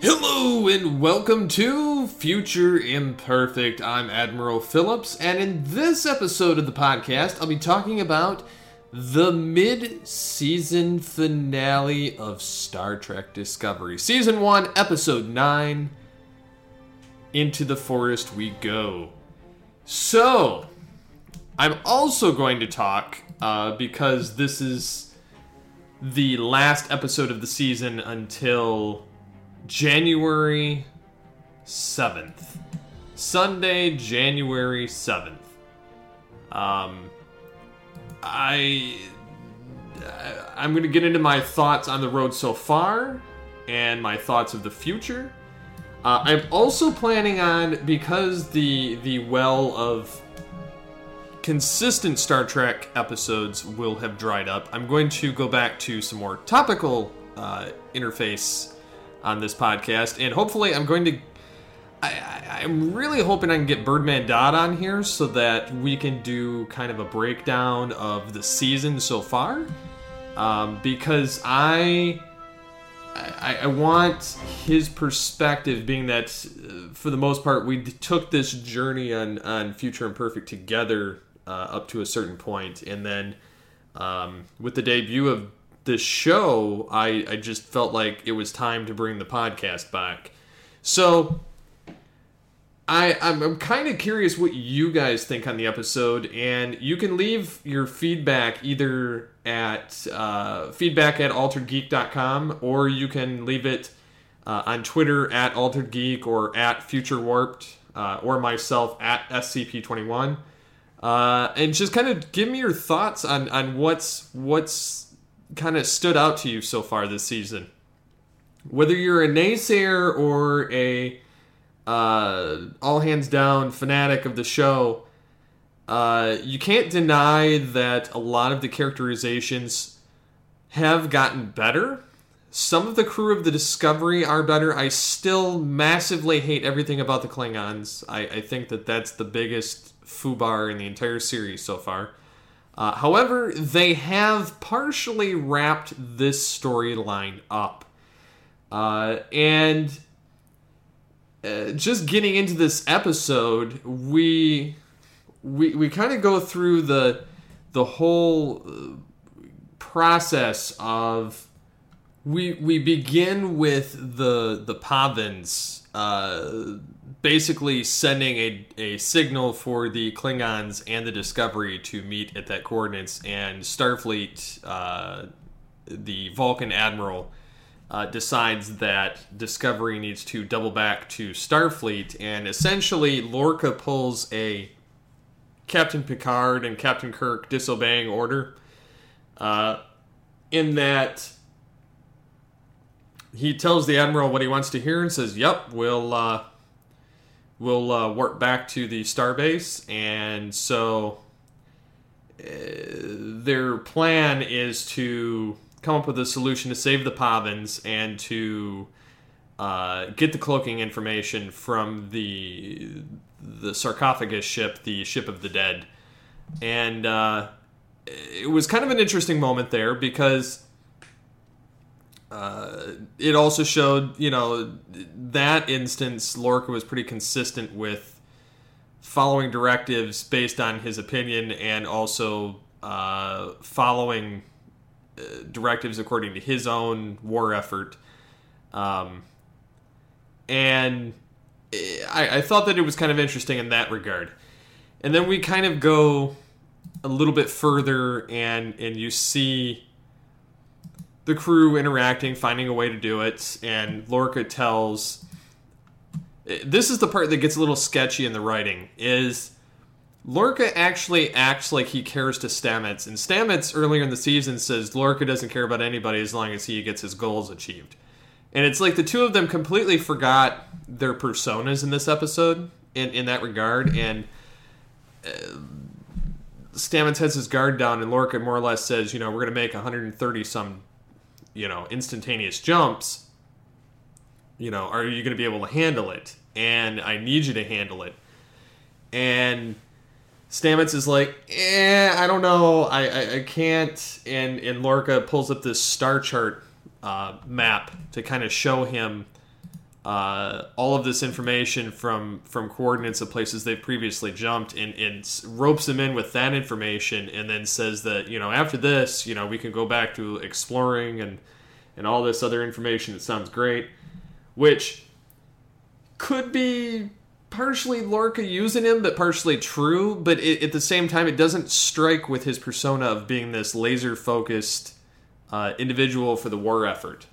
Hello and welcome to Future Imperfect. I'm Admiral Phillips, and in this episode of the podcast, I'll be talking about the mid season finale of Star Trek Discovery. Season 1, Episode 9 Into the Forest We Go. So, I'm also going to talk uh, because this is the last episode of the season until January 7th. Sunday, January 7th. Um I I'm going to get into my thoughts on the road so far and my thoughts of the future. Uh, I'm also planning on because the the well of consistent Star Trek episodes will have dried up. I'm going to go back to some more topical uh, interface on this podcast, and hopefully, I'm going to. I, I'm really hoping I can get Birdman Dodd on here so that we can do kind of a breakdown of the season so far, um, because I. I, I want his perspective, being that uh, for the most part we took this journey on on Future Imperfect together uh, up to a certain point, and then um, with the debut of this show, I, I just felt like it was time to bring the podcast back. So I, I'm, I'm kind of curious what you guys think on the episode, and you can leave your feedback either at uh, feedback at alteredgeek.com or you can leave it uh, on Twitter at alteredgeek or at future warped uh, or myself at scp21. Uh, and just kind of give me your thoughts on, on what's what's kind of stood out to you so far this season. Whether you're a naysayer or a uh, all hands down fanatic of the show, uh, you can't deny that a lot of the characterizations have gotten better. Some of the crew of the Discovery are better. I still massively hate everything about the Klingons. I, I think that that's the biggest foobar in the entire series so far. Uh, however, they have partially wrapped this storyline up. Uh, and uh, just getting into this episode, we we, we kind of go through the the whole uh, process of we we begin with the the Pahvans uh, basically sending a, a signal for the Klingons and the Discovery to meet at that coordinates, and Starfleet, uh, the Vulcan admiral, uh, decides that Discovery needs to double back to Starfleet, and essentially Lorca pulls a Captain Picard and Captain Kirk disobeying order. Uh, in that he tells the admiral what he wants to hear and says, "Yep, we'll uh, we'll uh, work back to the starbase." And so uh, their plan is to come up with a solution to save the Pahvans and to uh, get the cloaking information from the the sarcophagus ship, the ship of the dead, and uh, it was kind of an interesting moment there because uh, it also showed, you know, that instance, Lorca was pretty consistent with following directives based on his opinion and also uh, following uh, directives according to his own war effort. Um, and I, I thought that it was kind of interesting in that regard. And then we kind of go a little bit further, and and you see the crew interacting, finding a way to do it, and Lorca tells. This is the part that gets a little sketchy in the writing. Is Lorca actually acts like he cares to Stamets, and Stamets earlier in the season says Lorca doesn't care about anybody as long as he gets his goals achieved. And it's like the two of them completely forgot their personas in this episode in, in that regard. And uh, Stamets has his guard down, and Lorca more or less says, you know, we're going to make 130 some, you know, instantaneous jumps. You know, are you going to be able to handle it? And I need you to handle it. And Stamets is like, eh, I don't know, I, I, I can't. And and Lorca pulls up this star chart uh, map to kind of show him uh, all of this information from from coordinates of places they've previously jumped and, and ropes him in with that information and then says that you know after this you know we can go back to exploring and and all this other information it sounds great which could be partially Lorca using him, but partially true. But it, at the same time, it doesn't strike with his persona of being this laser focused uh, individual for the war effort.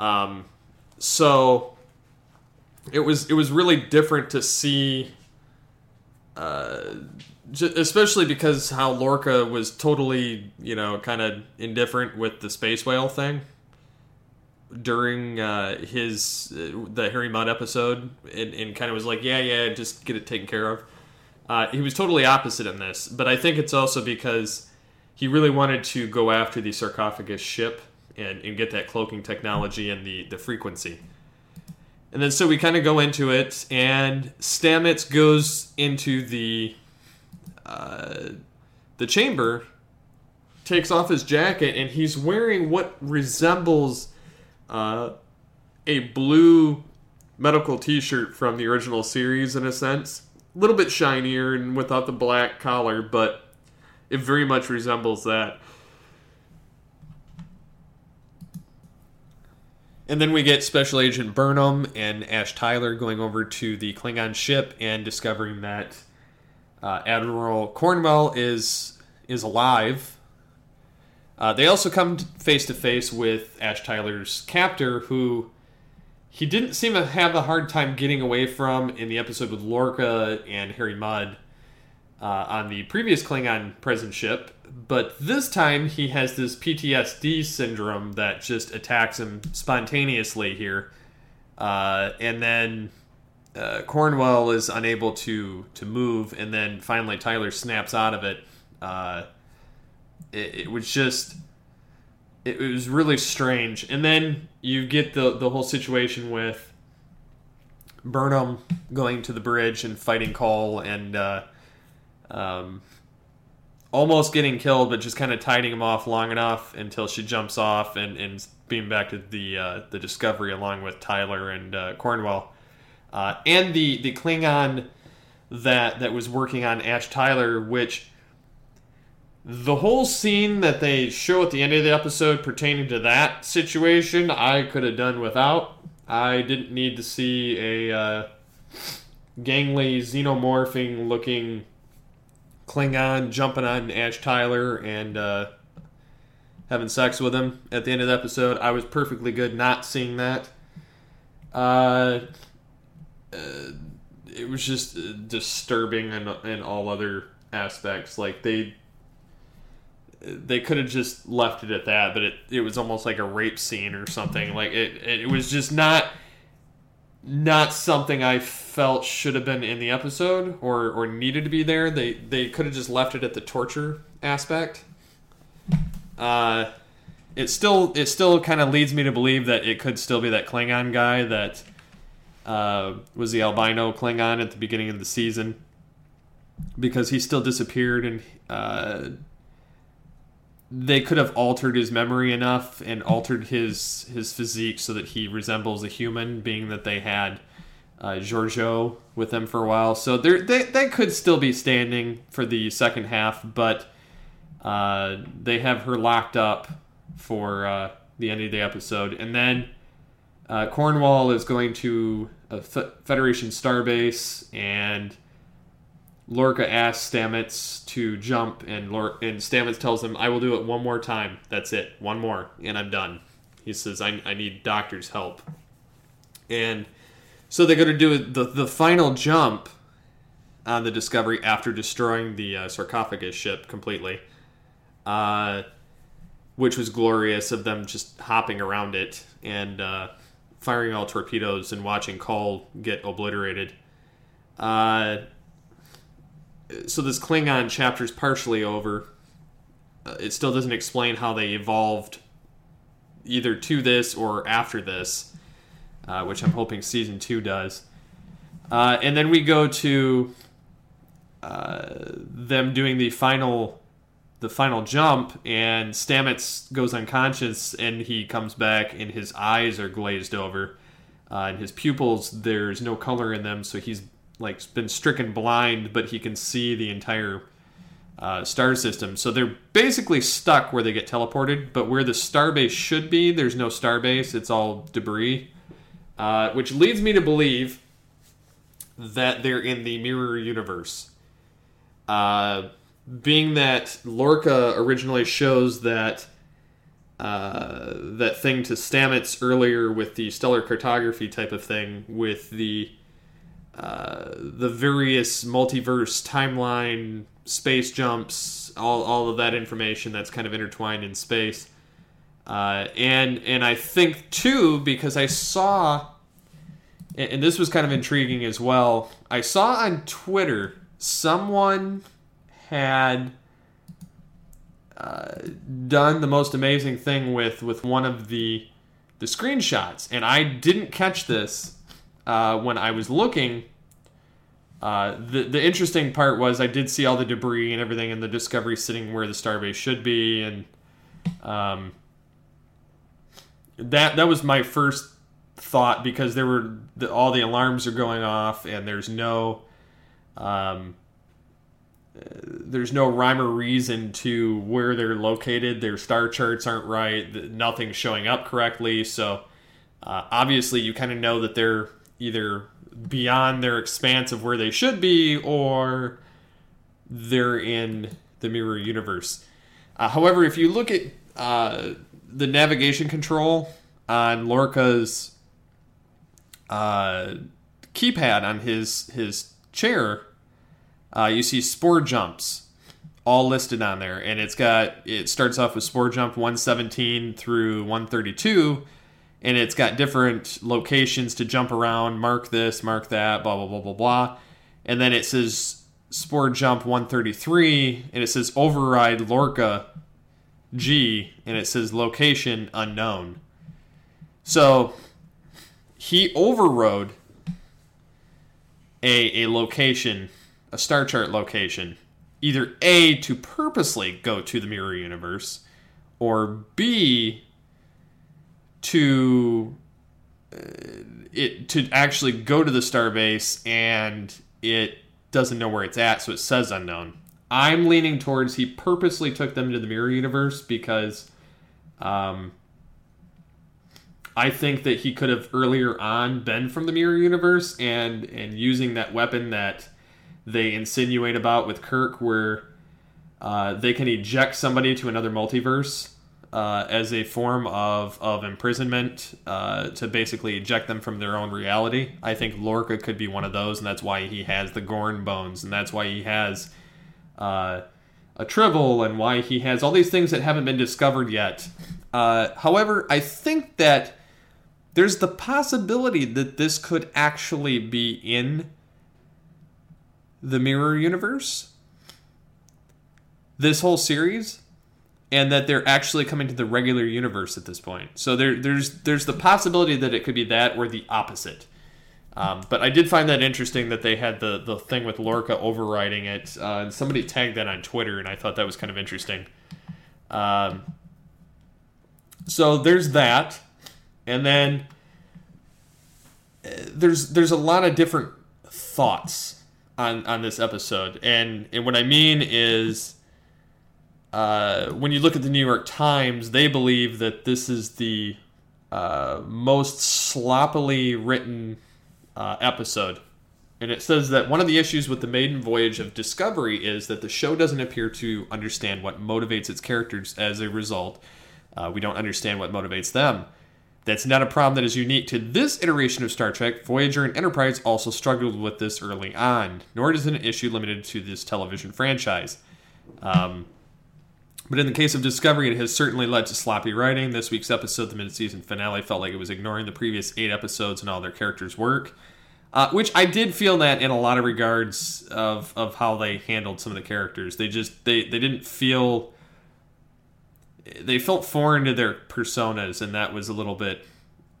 Um, so it was it was really different to see, uh, especially because how Lorca was totally you know kind of indifferent with the space whale thing during uh, his uh, the Harry Mudd episode, and, and kind of was like, yeah, yeah, just get it taken care of. Uh, he was totally opposite in this, but I think it's also because he really wanted to go after the sarcophagus ship and, and get that cloaking technology and the, the frequency. And then so we kind of go into it, and Stamets goes into the uh, the chamber, takes off his jacket, and he's wearing what resembles uh, a blue medical T-shirt from the original series in a sense, a little bit shinier and without the black collar, but it very much resembles that. And then we get Special Agent Burnham and Ash Tyler going over to the Klingon ship and discovering that uh, Admiral Cornwell is is alive. Uh, they also come face to face with Ash Tyler's captor, who he didn't seem to have a hard time getting away from in the episode with Lorca and Harry Mudd uh, on the previous Klingon prison ship, but this time he has this PTSD syndrome that just attacks him spontaneously here, uh, and then uh, Cornwell is unable to to move, and then finally Tyler snaps out of it. Uh, it, it, was just it, it was really strange, and then you get the the whole situation with Burnham going to the bridge and fighting Kol and uh, um, almost getting killed, but just kind of tiding him off long enough until she jumps off and, and being back to the uh, the Discovery along with Tyler and uh, Cornwell, uh, and the the Klingon that that was working on Ash Tyler, which the whole scene that they show at the end of the episode pertaining to that situation, I could have done without. I didn't need to see a uh, gangly xenomorphing looking Klingon jumping on Ash Tyler and uh, having sex with him at the end of the episode. I was perfectly good not seeing that. Uh, uh, it was just uh, disturbing in, in all other aspects. Like they they could have just left it at that, but it, it was almost like a rape scene or something. Like it, it was just not not something I felt should have been in the episode or, or needed to be there. They they could have just left it at the torture aspect. Uh, it still it still kind of leads me to believe that it could still be that Klingon guy that uh, was the albino Klingon at the beginning of the season because he still disappeared and uh, they could have altered his memory enough and altered his his physique so that he resembles a human, being that they had uh, Georgiou with them for a while. So they they could still be standing for the second half, but uh, they have her locked up for uh, the end of the episode, and then uh, Cornwell is going to a F- Federation starbase, and Lorca asks Stamets to jump, and Lor- and Stamets tells him, "I will do it one more time. That's it, one more, and I'm done." He says, "I, I need doctor's help," and so they go to do the the final jump on the Discovery after destroying the uh, sarcophagus ship completely, uh, which was glorious of them just hopping around it and uh, firing all torpedoes and watching Kol get obliterated. So this Klingon chapter is partially over. Uh, it still doesn't explain how they evolved either to this or after this, uh, which I'm hoping season two does. Uh, and then we go to uh, them doing the final the final jump, and Stamets goes unconscious, and he comes back, and his eyes are glazed over, uh, and his pupils there's no color in them, so he's like been stricken blind, but he can see the entire uh, star system. So they're basically stuck where they get teleported, but where the starbase should be, there's no starbase. It's all debris, uh, which leads me to believe that they're in the mirror universe. Uh, being that Lorca originally shows that uh, that thing to Stamets earlier with the stellar cartography type of thing with the uh, the various multiverse timeline space jumps all, all of that information that's kind of intertwined in space. Uh, and and I think too because I saw and, and this was kind of intriguing as well I saw on Twitter someone had uh, done the most amazing thing with with one of the the screenshots, and I didn't catch this uh, when I was looking. Uh, the the interesting part was I did see all the debris and everything, and the Discovery sitting where the starbase should be, and um, that that was my first thought because there were the, all the alarms are going off, and there's no um, there's no rhyme or reason to where they're located. Their star charts aren't right. Nothing's showing up correctly. So uh, obviously, you kind of know that they're either beyond their expanse of where they should be, or they're in the mirror universe. Uh, however, if you look at uh, the navigation control on Lorca's uh, keypad on his his chair uh, you see spore jumps all listed on there, and it's got it starts off with spore jump 117 through 132, and it's got different locations to jump around. Mark this, mark that, blah blah blah blah blah, and then it says spore jump 133, and it says override Lorca G, and it says location unknown. So he overrode a, a location a star chart location, either A, to purposely go to the mirror universe, or B, to uh, it to actually go to the starbase and it doesn't know where it's at, so it says unknown. I'm leaning towards he purposely took them to the mirror universe because um, I think that he could have earlier on been from the mirror universe and and using that weapon that they insinuate about with Kirk, where uh, they can eject somebody to another multiverse uh, as a form of, of imprisonment uh, to basically eject them from their own reality. I think Lorca could be one of those, and that's why he has the Gorn bones, and that's why he has uh, a Tribble, and why he has all these things that haven't been discovered yet. Uh, however, I think that there's the possibility that this could actually be in the mirror universe this whole series and that they're actually coming to the regular universe at this point so there, there's there's the possibility that it could be that or the opposite um, but I did find that interesting that they had the the thing with Lorca overriding it, uh, and somebody tagged that on Twitter, and I thought that was kind of interesting. Um, so there's that, and then uh, there's there's a lot of different thoughts on on this episode, and and what I mean is. Uh, when you look at the New York Times, they believe that this is the uh, most sloppily written uh, episode. And it says that one of the issues with the maiden voyage of Discovery is that the show doesn't appear to understand what motivates its characters. As a result, uh, we don't understand what motivates them. That's not a problem that is unique to this iteration of Star Trek. Voyager and Enterprise also struggled with this early on, nor is it an issue limited to this television franchise. Um, but in the case of Discovery, it has certainly led to sloppy writing. This week's episode, the mid-season finale, felt like it was ignoring the previous eight episodes and all their characters' work, uh, which I did feel that in a lot of regards of of how they handled some of the characters. They just they they didn't feel they felt foreign to their personas, and that was a little bit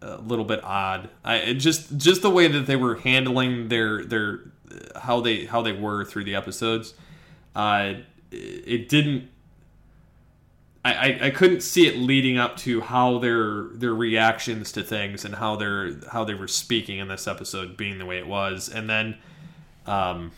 a little bit odd. I just just the way that they were handling their their how they how they were through the episodes. Uh, it didn't I, I, couldn't see it leading up to how their their reactions to things and how they're how they were speaking in this episode being the way it was. And then um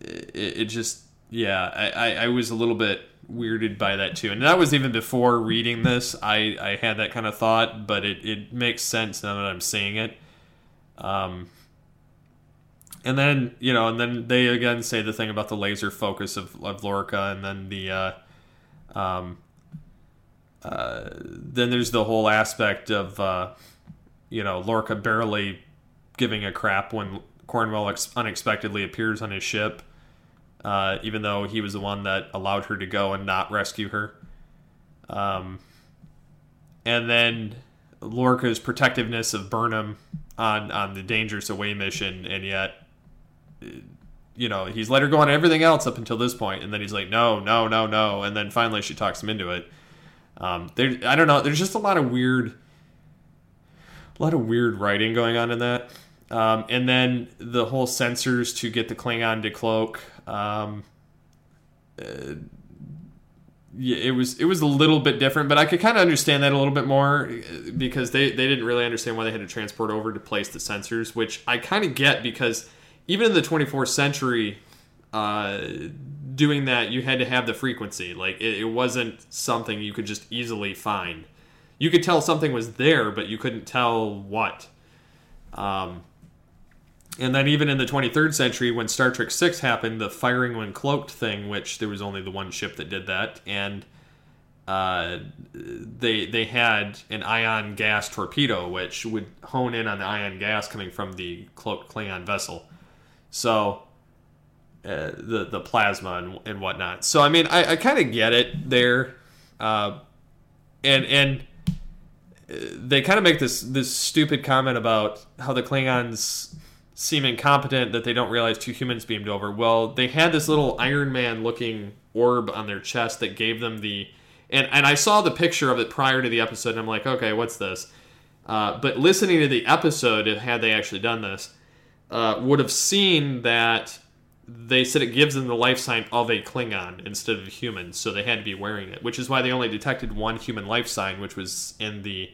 it, it just yeah I, I, I was a little bit weirded by that too. And that was even before reading this I, I had that kind of thought but it, it makes sense now that I'm seeing it. Um and then you know and then they again say the thing about the laser focus of, of Lorca and then the uh um, uh, then there's the whole aspect of, uh, you know, Lorca barely giving a crap when Cornwell ex- unexpectedly appears on his ship, uh, even though he was the one that allowed her to go and not rescue her. Um, and then Lorca's protectiveness of Burnham on on the Dangerous Away mission, and yet you know, he's let her go on everything else up until this point, and then he's like, no, no, no, no, and then finally she talks him into it. Um, there, I don't know. There's just a lot of weird, a lot of weird writing going on in that, um, and then the whole sensors to get the Klingon to cloak. Um, uh, yeah, it was it was a little bit different, but I could kind of understand that a little bit more because they they didn't really understand why they had to transport over to place the sensors, which I kind of get because even in the 24th century, uh, doing that, you had to have the frequency. Like, it, it, wasn't something you could just easily find. You could tell something was there, but you couldn't tell what. Um, and then even in the 23rd century, when Star Trek Six happened, the firing when cloaked thing, which there was only the one ship that did that, and uh, they they had an ion gas torpedo, which would hone in on the ion gas coming from the cloaked Klingon vessel so uh, the the plasma and, and whatnot. So I mean, I, I kind of get it there, uh, and and uh, they kind of make this this stupid comment about how the Klingons seem incompetent that they don't realize two humans beamed over. Well, they had this little Iron Man looking orb on their chest that gave them the and and I saw the picture of it prior to the episode and I'm like, okay, what's this? Uh, but listening to the episode, had they actually done this, uh, would have seen that they said it gives them the life sign of a Klingon instead of a human, so they had to be wearing it, which is why they only detected one human life sign, which was in the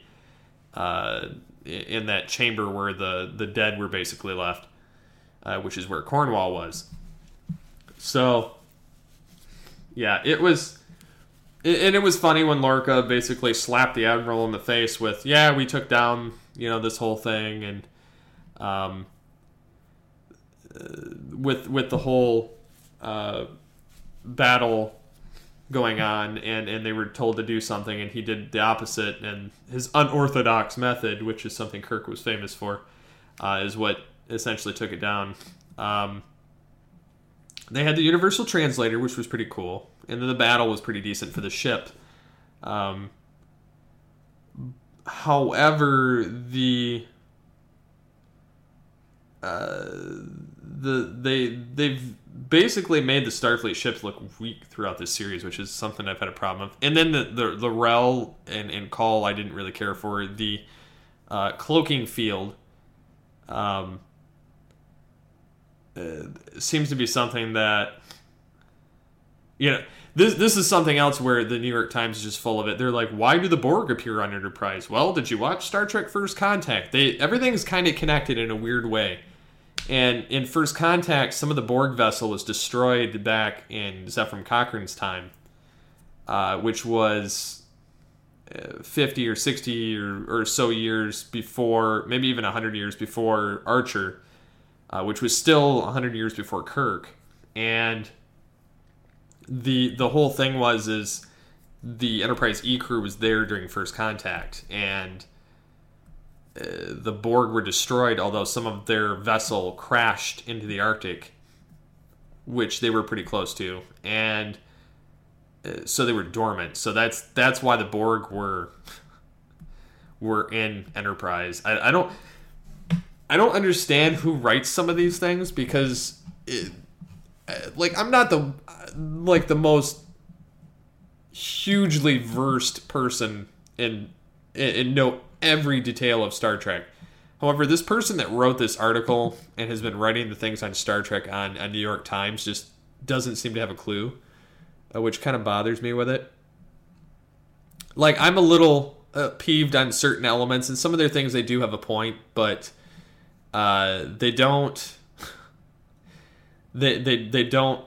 uh, in that chamber where the the dead were basically left, uh, which is where Cornwell was. So, yeah, it was, and it was funny when Lorca basically slapped the admiral in the face with, "Yeah, we took down you know this whole thing," and um, with with the whole uh, battle going on and and they were told to do something and he did the opposite and his unorthodox method which is something kirk was famous for uh, is what essentially took it down. Um, they had the universal translator which was pretty cool and then the battle was pretty decent for the ship. Um, however the uh, the they they've basically made the Starfleet ships look weak throughout this series, which is something I've had a problem with. And then the the, the Rel and, and Kol I didn't really care for. The uh, cloaking field um, uh, seems to be something that you know, this this is something else where the New York Times is just full of it. They're like, why do the Borg appear on Enterprise? Well, did you watch Star Trek First Contact? They everything's kind of connected in a weird way. And in First Contact, some of the Borg vessel was destroyed back in Zefram Cochrane's time, uh, which was uh, 50 or 60 or, or so years before, maybe even 100 years before Archer, uh, which was still 100 years before Kirk. And the the whole thing was is the Enterprise E crew was there during first contact, and uh, the Borg were destroyed. Although some of their vessel crashed into the Arctic, which they were pretty close to, and uh, so they were dormant. So that's that's why the Borg were were in Enterprise. I, I don't I don't understand who writes some of these things because. It, like I'm not the like the most hugely versed person in in know every detail of Star Trek. However, this person that wrote this article and has been writing the things on Star Trek on, on New York Times just doesn't seem to have a clue, uh, which kind of bothers me with it. Like I'm a little uh, peeved on certain elements, and some of their things they do have a point, but uh, they don't they they they don't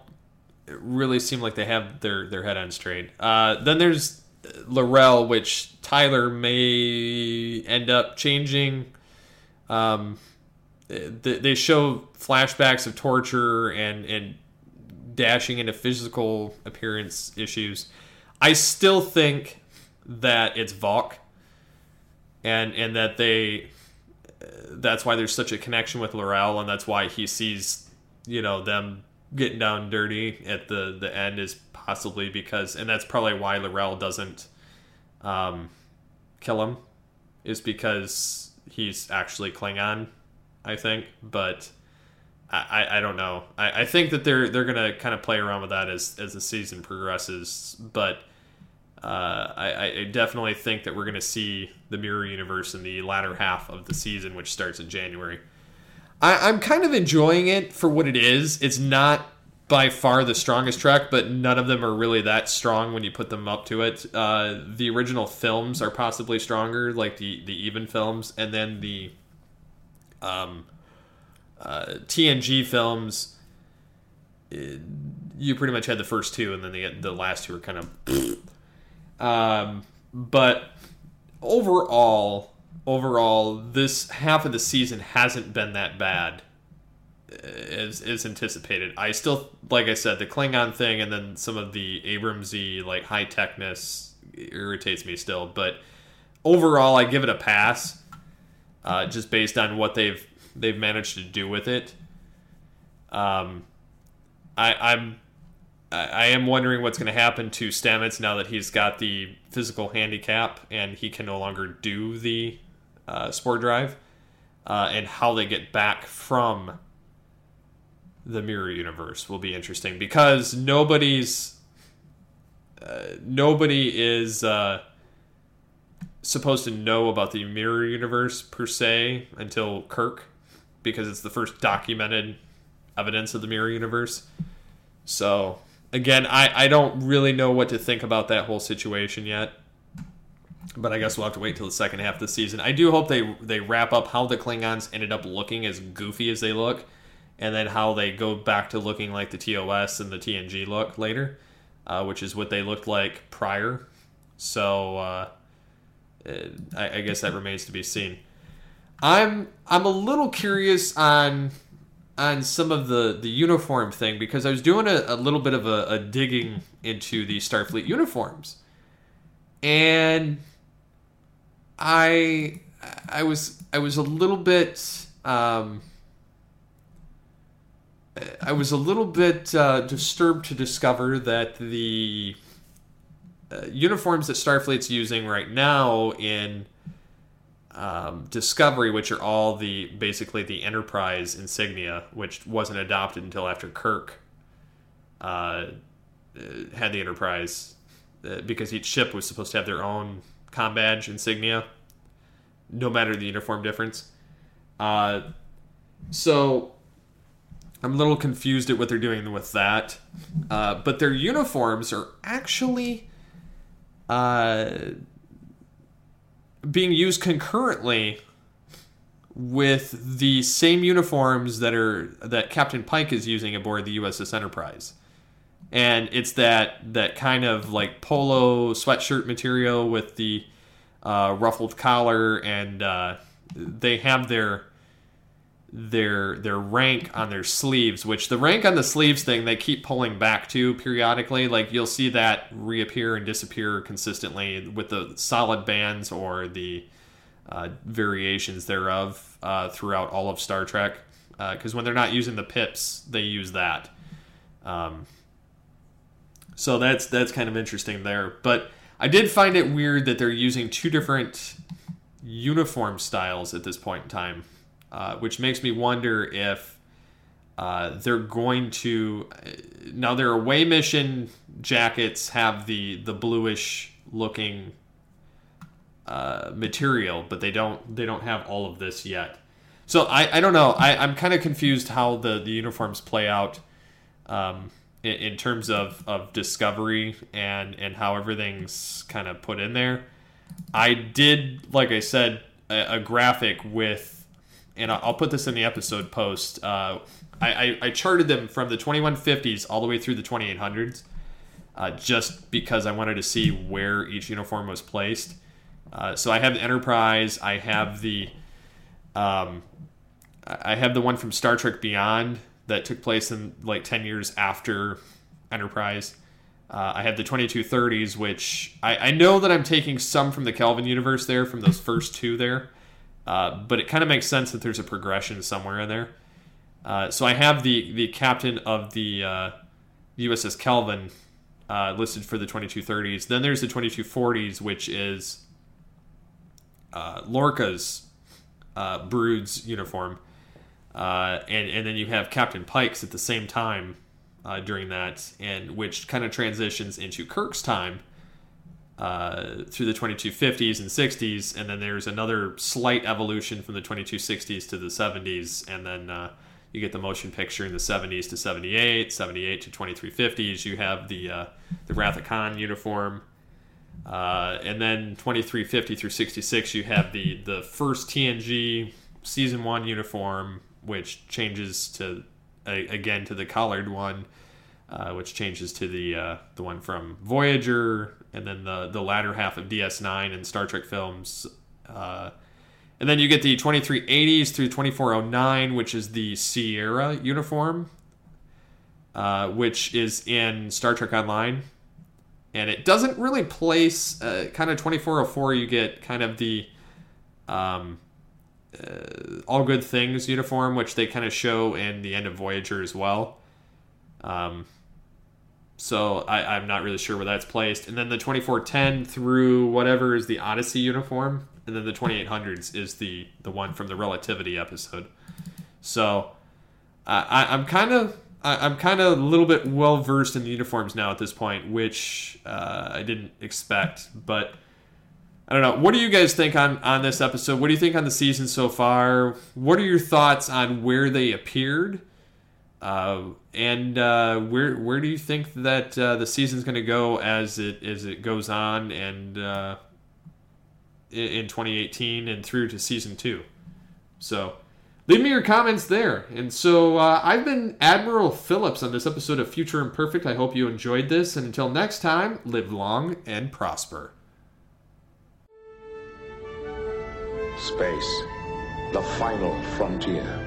really seem like they have their their head on straight. Uh, then there's L'Rell, which Tyler may end up changing. Um, they, show flashbacks of torture and and dashing into physical appearance issues. I still think that it's Voq, and and that they that's why there's such a connection with L'Rell, and that's why he sees you know them getting down dirty at the the end is possibly because, and that's probably why L'Rell doesn't um, kill him, is because he's actually Klingon, I think. But I, I, don't know. I, I think that they're they're gonna kind of play around with that as as the season progresses, but. Uh, I, I, definitely think that we're going to see the mirror universe in the latter half of the season, which starts in January. I, I'm kind of enjoying it for what it is. It's not by far the strongest track, but none of them are really that strong when you put them up to it. Uh, the original films are possibly stronger, like the the even films, and then the um, uh, TNG films. It, you pretty much had the first two, and then the the last two were kind of. um, but overall, overall, this half of the season hasn't been that bad as, as anticipated. I still, like I said, the Klingon thing and then some of the Abramsy, like, high techness irritates me still. But overall, I give it a pass uh, just based on what they've they've managed to do with it. Um, I, I'm I am wondering what's going to happen to Stamets now that he's got the physical handicap and he can no longer do the uh, Spore Drive, uh, and how they get back from the mirror universe will be interesting because nobody's uh, nobody is uh, supposed to know about the mirror universe per se until Kirk because it's the first documented evidence of the mirror universe. So again, I, I don't really know what to think about that whole situation yet but I guess we'll have to wait till the second half of the season. I do hope they they wrap up how the Klingons ended up looking as goofy as they look, and then how they go back to looking like the TOS and the TNG look later, uh, which is what they looked like prior. So uh, I, I guess that remains to be seen. I'm I'm a little curious on on some of the the uniform thing because I was doing a, a little bit of a, a digging into the Starfleet uniforms, and I I was I was a little bit um, I was a little bit uh, disturbed to discover that the uh, uniforms that Starfleet's using right now in um, Discovery, which are all the basically the Enterprise insignia, which wasn't adopted until after Kirk uh, had the Enterprise, uh, because each ship was supposed to have their own com badge insignia, no matter the uniform difference. Uh, so I'm a little confused at what they're doing with that. Uh, but their uniforms are actually uh, being used concurrently with the same uniforms that are that Captain Pike is using aboard the USS Enterprise. And it's that that kind of like polo sweatshirt material with the uh, ruffled collar, and uh, they have their their their rank on their sleeves, which the rank on the sleeves thing they keep pulling back to periodically. Like you'll see that reappear and disappear consistently with the solid bands or the uh, variations thereof uh, throughout all of Star Trek. Because when they're not using the pips, they use that. Um, so that's that's kind of interesting there. But I did find it weird that they're using two different uniform styles at this point in time, uh, which makes me wonder if uh, they're going to now their away mission jackets have the the bluish looking uh, material, but they don't they don't have all of this yet. So I, I don't know. I, I'm kind of confused how the, the uniforms play out um, in, in terms of, of discovery and, and how everything's kind of put in there. I did, like I said, a, a graphic with, and I'll put this in the episode post. Uh, I, I, I charted them from the 2150s all the way through the 2800s, uh, just because I wanted to see where each uniform was placed. Uh, so I have the Enterprise. I have the, um, I have the one from Star Trek Beyond that took place in like 10 years after Enterprise. Uh, I have the 2230s, which I, I, know that I'm taking some from the Kelvin universe there, from those first two there. Uh, but it kind of makes sense that there's a progression somewhere in there. Uh, so I have the, the captain of the USS uh, Kelvin uh, listed for the 2230s. Then there's the 2240s, which is uh, Lorca's Brood's uniform. and, and then you have Captain Pike's at the same time during that, and which kind of transitions into Kirk's time uh, through the 2250s and 60s, and then there's another slight evolution from the 2260s to the 70s, and then uh, you get the motion picture in the 70s to 78, 78 to 2350s. You have the uh, the Wrath of Khan uniform. Uh, and then 2350 through 66, you have the the first TNG season one uniform, which changes to again to the collared one, uh, which changes to the uh, the one from Voyager, and then the the latter half of DS9 and Star Trek films. Uh, and then you get the 2380s through 2409, which is the Sierra uniform, uh, which is in Star Trek Online. And it doesn't really place uh, kind of 2404. You get kind of the um, uh, All Good Things uniform, which they kind of show in the end of Voyager as well. Um, so I, am not really sure where that's placed. And then the 2410 through whatever is the Odyssey uniform, and then the 2800s is the the one from the Relativity episode. So I, I'm kind of I'm kind of a little bit well versed in the uniforms now at this point, which uh, I didn't expect, but I don't know. What do you guys think on on this episode? What do you think on the season so far? What are your thoughts on where they appeared? Uh, and uh, where where do you think that uh, the season's going to go as it as it goes on and uh, in 2018 and through to season two? So leave me your comments there. And so uh, I've been Admiral Phillips on this episode of Future Imperfect. I hope you enjoyed this. And until next time, live long and prosper. Space, the final frontier.